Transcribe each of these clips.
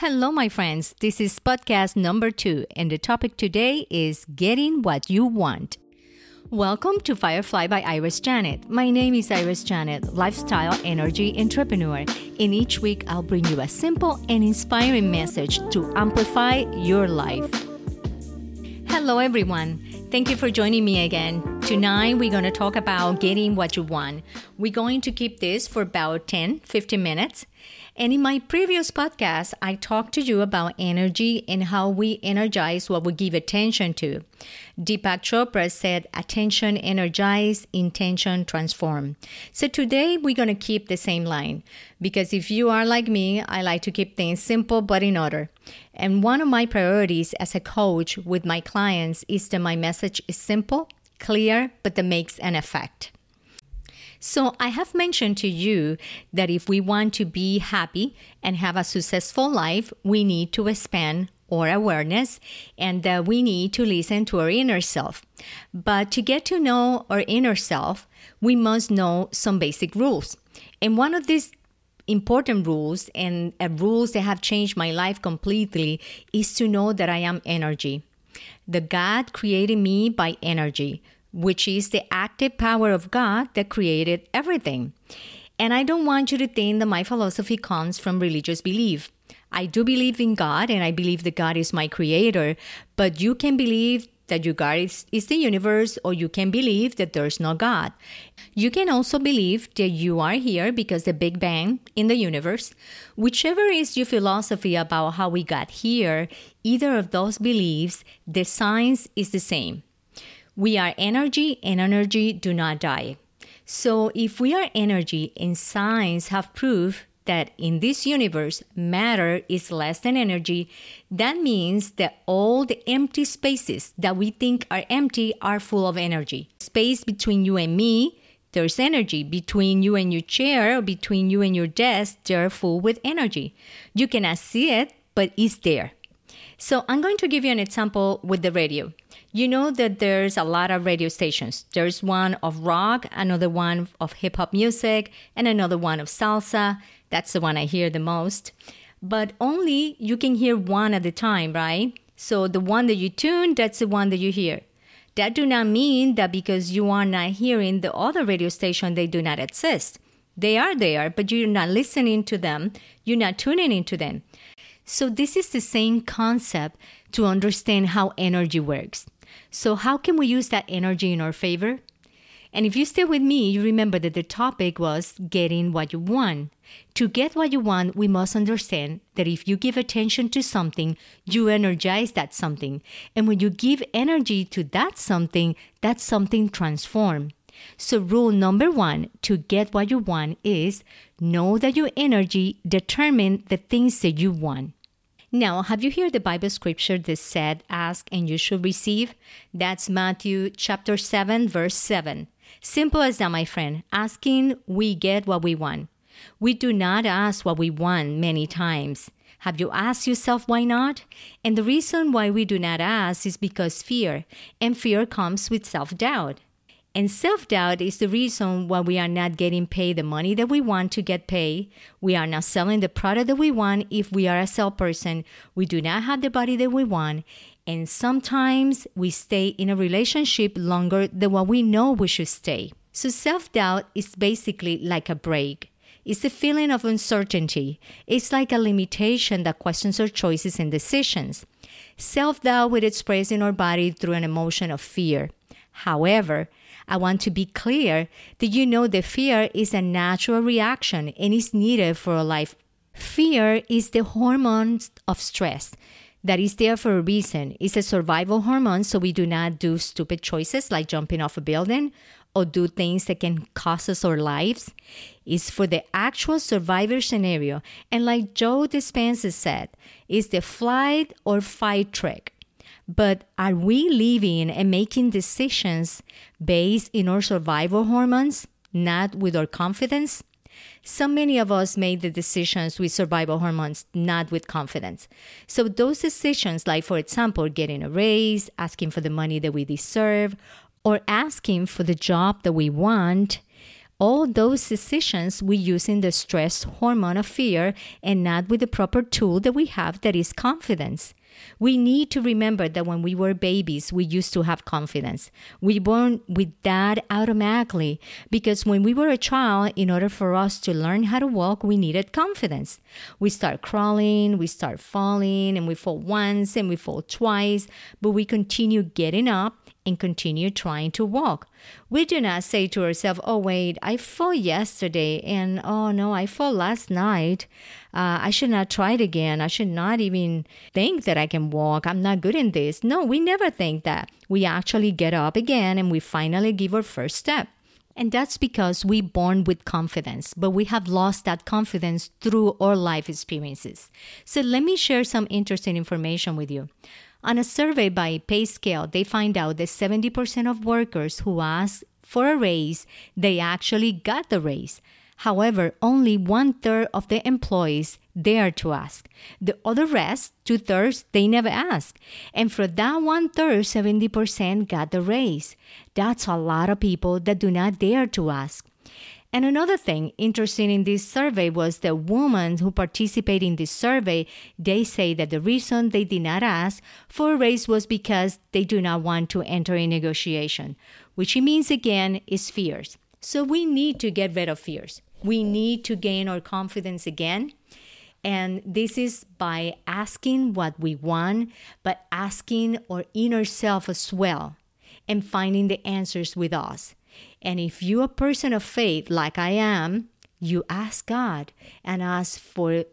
Hello, my friends. This is podcast number two, and the topic today is getting what you want. Welcome to Firefly by Iris Janet. My name is Iris Janet, lifestyle energy entrepreneur. In each week, I'll bring you a simple and inspiring message to amplify your life. Hello, everyone. Thank you for joining me again. Tonight, we're going to talk about getting what you want. We're going to keep this for about 10 15 minutes. And in my previous podcast, I talked to you about energy and how we energize what we give attention to. Deepak Chopra said, attention energize, intention transform. So today we're going to keep the same line because if you are like me, I like to keep things simple but in order. And one of my priorities as a coach with my clients is that my message is simple, clear, but that makes an effect. So, I have mentioned to you that if we want to be happy and have a successful life, we need to expand our awareness and that we need to listen to our inner self. But to get to know our inner self, we must know some basic rules. And one of these important rules and uh, rules that have changed my life completely is to know that I am energy. The God created me by energy which is the active power of God that created everything. And I don't want you to think that my philosophy comes from religious belief. I do believe in God and I believe that God is my creator, but you can believe that your God is, is the universe or you can believe that there's no God. You can also believe that you are here because the Big Bang in the universe. Whichever is your philosophy about how we got here, either of those beliefs, the science is the same. We are energy, and energy do not die. So, if we are energy, and science have proved that in this universe matter is less than energy, that means that all the empty spaces that we think are empty are full of energy. Space between you and me, there's energy. Between you and your chair, between you and your desk, they're full with energy. You cannot see it, but it's there. So I'm going to give you an example with the radio. You know that there's a lot of radio stations. There's one of rock, another one of hip hop music, and another one of salsa. That's the one I hear the most. But only you can hear one at a time, right? So the one that you tune, that's the one that you hear. That do not mean that because you are not hearing the other radio station, they do not exist. They are there, but you're not listening to them. You're not tuning into them. So, this is the same concept to understand how energy works. So, how can we use that energy in our favor? And if you stay with me, you remember that the topic was getting what you want. To get what you want, we must understand that if you give attention to something, you energize that something. And when you give energy to that something, that something transforms. So, rule number one to get what you want is know that your energy determines the things that you want. Now, have you heard the Bible scripture that said, Ask and you shall receive? That's Matthew chapter 7, verse 7. Simple as that, my friend. Asking, we get what we want. We do not ask what we want many times. Have you asked yourself why not? And the reason why we do not ask is because fear, and fear comes with self doubt. And self doubt is the reason why we are not getting paid the money that we want to get paid. We are not selling the product that we want if we are a salesperson. We do not have the body that we want. And sometimes we stay in a relationship longer than what we know we should stay. So self doubt is basically like a break. It's a feeling of uncertainty. It's like a limitation that questions our choices and decisions. Self doubt will express in our body through an emotion of fear. However, I want to be clear that you know that fear is a natural reaction and is needed for a life. Fear is the hormone of stress that is there for a reason. It's a survival hormone, so we do not do stupid choices like jumping off a building or do things that can cost us our lives. It's for the actual survivor scenario. And like Joe Dispenza said, it's the flight or fight trick. But are we living and making decisions based in our survival hormones, not with our confidence? So many of us made the decisions with survival hormones, not with confidence. So, those decisions, like for example, getting a raise, asking for the money that we deserve, or asking for the job that we want, all those decisions we use in the stress hormone of fear and not with the proper tool that we have that is confidence. We need to remember that when we were babies, we used to have confidence. We born with that automatically because when we were a child, in order for us to learn how to walk, we needed confidence. We start crawling, we start falling, and we fall once and we fall twice, but we continue getting up and continue trying to walk. We do not say to ourselves, oh, wait, I fell yesterday and oh no, I fell last night. Uh, I should not try it again. I should not even think that I can walk. I'm not good in this. No, we never think that. We actually get up again and we finally give our first step. And that's because we born with confidence, but we have lost that confidence through our life experiences. So let me share some interesting information with you. On a survey by PayScale, they find out that 70% of workers who asked for a raise, they actually got the raise. However, only one third of the employees dare to ask. The other rest, two thirds, they never ask. And for that one third, 70% got the raise. That's a lot of people that do not dare to ask. And another thing interesting in this survey was the women who participate in this survey, they say that the reason they did not ask for a raise was because they do not want to enter a negotiation, which means again is fears. So we need to get rid of fears. We need to gain our confidence again. And this is by asking what we want, but asking our inner self as well and finding the answers with us. And if you're a person of faith, like I am, you ask God and ask for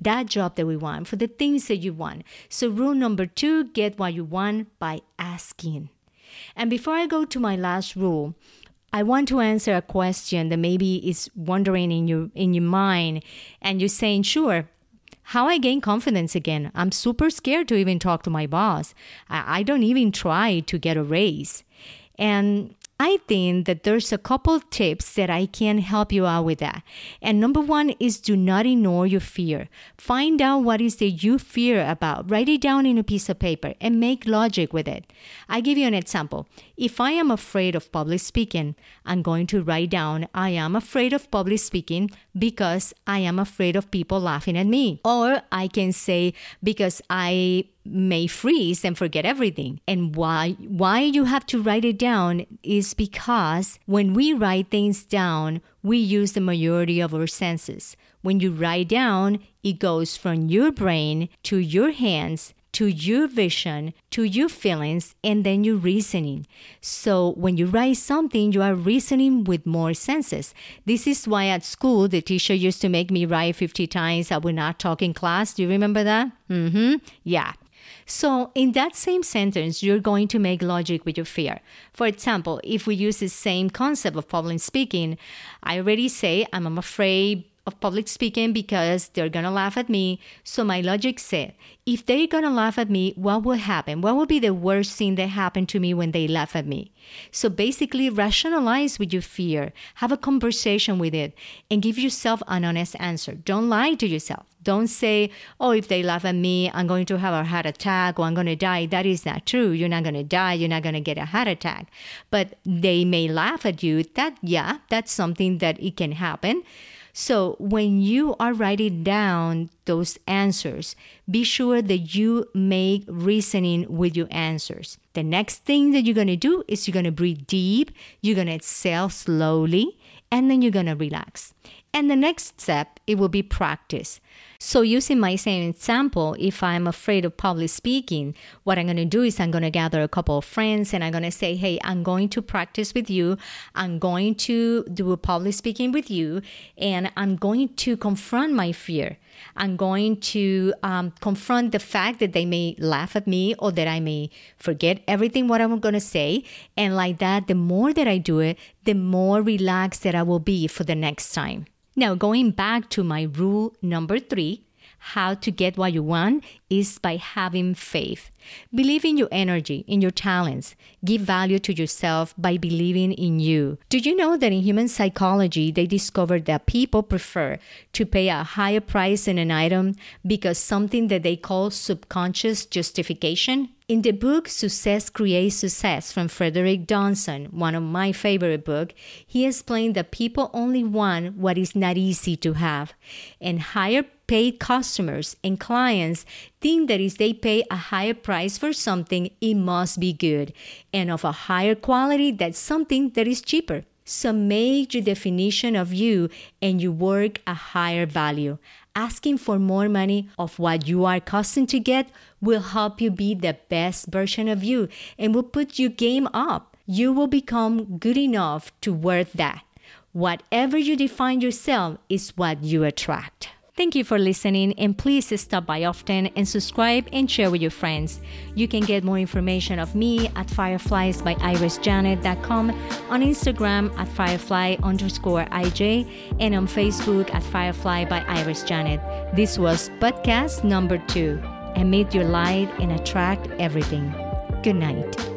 that job that we want, for the things that you want. So, rule number two get what you want by asking. And before I go to my last rule, I want to answer a question that maybe is wondering in your in your mind, and you're saying, "Sure, how I gain confidence again? I'm super scared to even talk to my boss. I, I don't even try to get a raise." And I think that there's a couple tips that I can help you out with that. And number one is do not ignore your fear. Find out what is that you fear about. Write it down in a piece of paper and make logic with it. I give you an example. If I am afraid of public speaking, I'm going to write down I am afraid of public speaking because I am afraid of people laughing at me. Or I can say because I may freeze and forget everything. And why why you have to write it down is because when we write things down, we use the majority of our senses. When you write down, it goes from your brain to your hands to your vision, to your feelings, and then your reasoning. So when you write something, you are reasoning with more senses. This is why at school, the teacher used to make me write 50 times I would not talk in class. Do you remember that? Mm-hmm. Yeah. So, in that same sentence, you're going to make logic with your fear. For example, if we use the same concept of public speaking, I already say I'm afraid of public speaking because they're gonna laugh at me. So my logic said, if they're gonna laugh at me, what will happen? What will be the worst thing that happened to me when they laugh at me? So basically, rationalize with your fear, have a conversation with it, and give yourself an honest answer. Don't lie to yourself. Don't say, oh, if they laugh at me, I'm going to have a heart attack or I'm going to die. That is not true. You're not going to die. You're not going to get a heart attack. But they may laugh at you. That, yeah, that's something that it can happen. So when you are writing down those answers, be sure that you make reasoning with your answers. The next thing that you're going to do is you're going to breathe deep, you're going to exhale slowly, and then you're going to relax. And the next step, it will be practice. So, using my same example, if I'm afraid of public speaking, what I'm going to do is I'm going to gather a couple of friends and I'm going to say, Hey, I'm going to practice with you. I'm going to do a public speaking with you, and I'm going to confront my fear. I'm going to um, confront the fact that they may laugh at me or that I may forget everything what I'm going to say. And like that, the more that I do it, the more relaxed that I will be for the next time. Now, going back to my rule number three, how to get what you want is by having faith. Believe in your energy, in your talents. Give value to yourself by believing in you. Do you know that in human psychology, they discovered that people prefer to pay a higher price in an item because something that they call subconscious justification? In the book Success Creates Success from Frederick Johnson, one of my favorite books, he explained that people only want what is not easy to have. And higher paid customers and clients think that if they pay a higher price for something, it must be good and of a higher quality than something that is cheaper. So make your definition of you and you work a higher value asking for more money of what you are accustomed to get will help you be the best version of you and will put your game up. You will become good enough to worth that. Whatever you define yourself is what you attract. Thank you for listening and please stop by often and subscribe and share with your friends. You can get more information of me at firefliesbyirisjanet.com, on Instagram at firefly underscore IJ, and on Facebook at Firefly by Iris Janet. This was podcast number two. Emit your light and attract everything. Good night.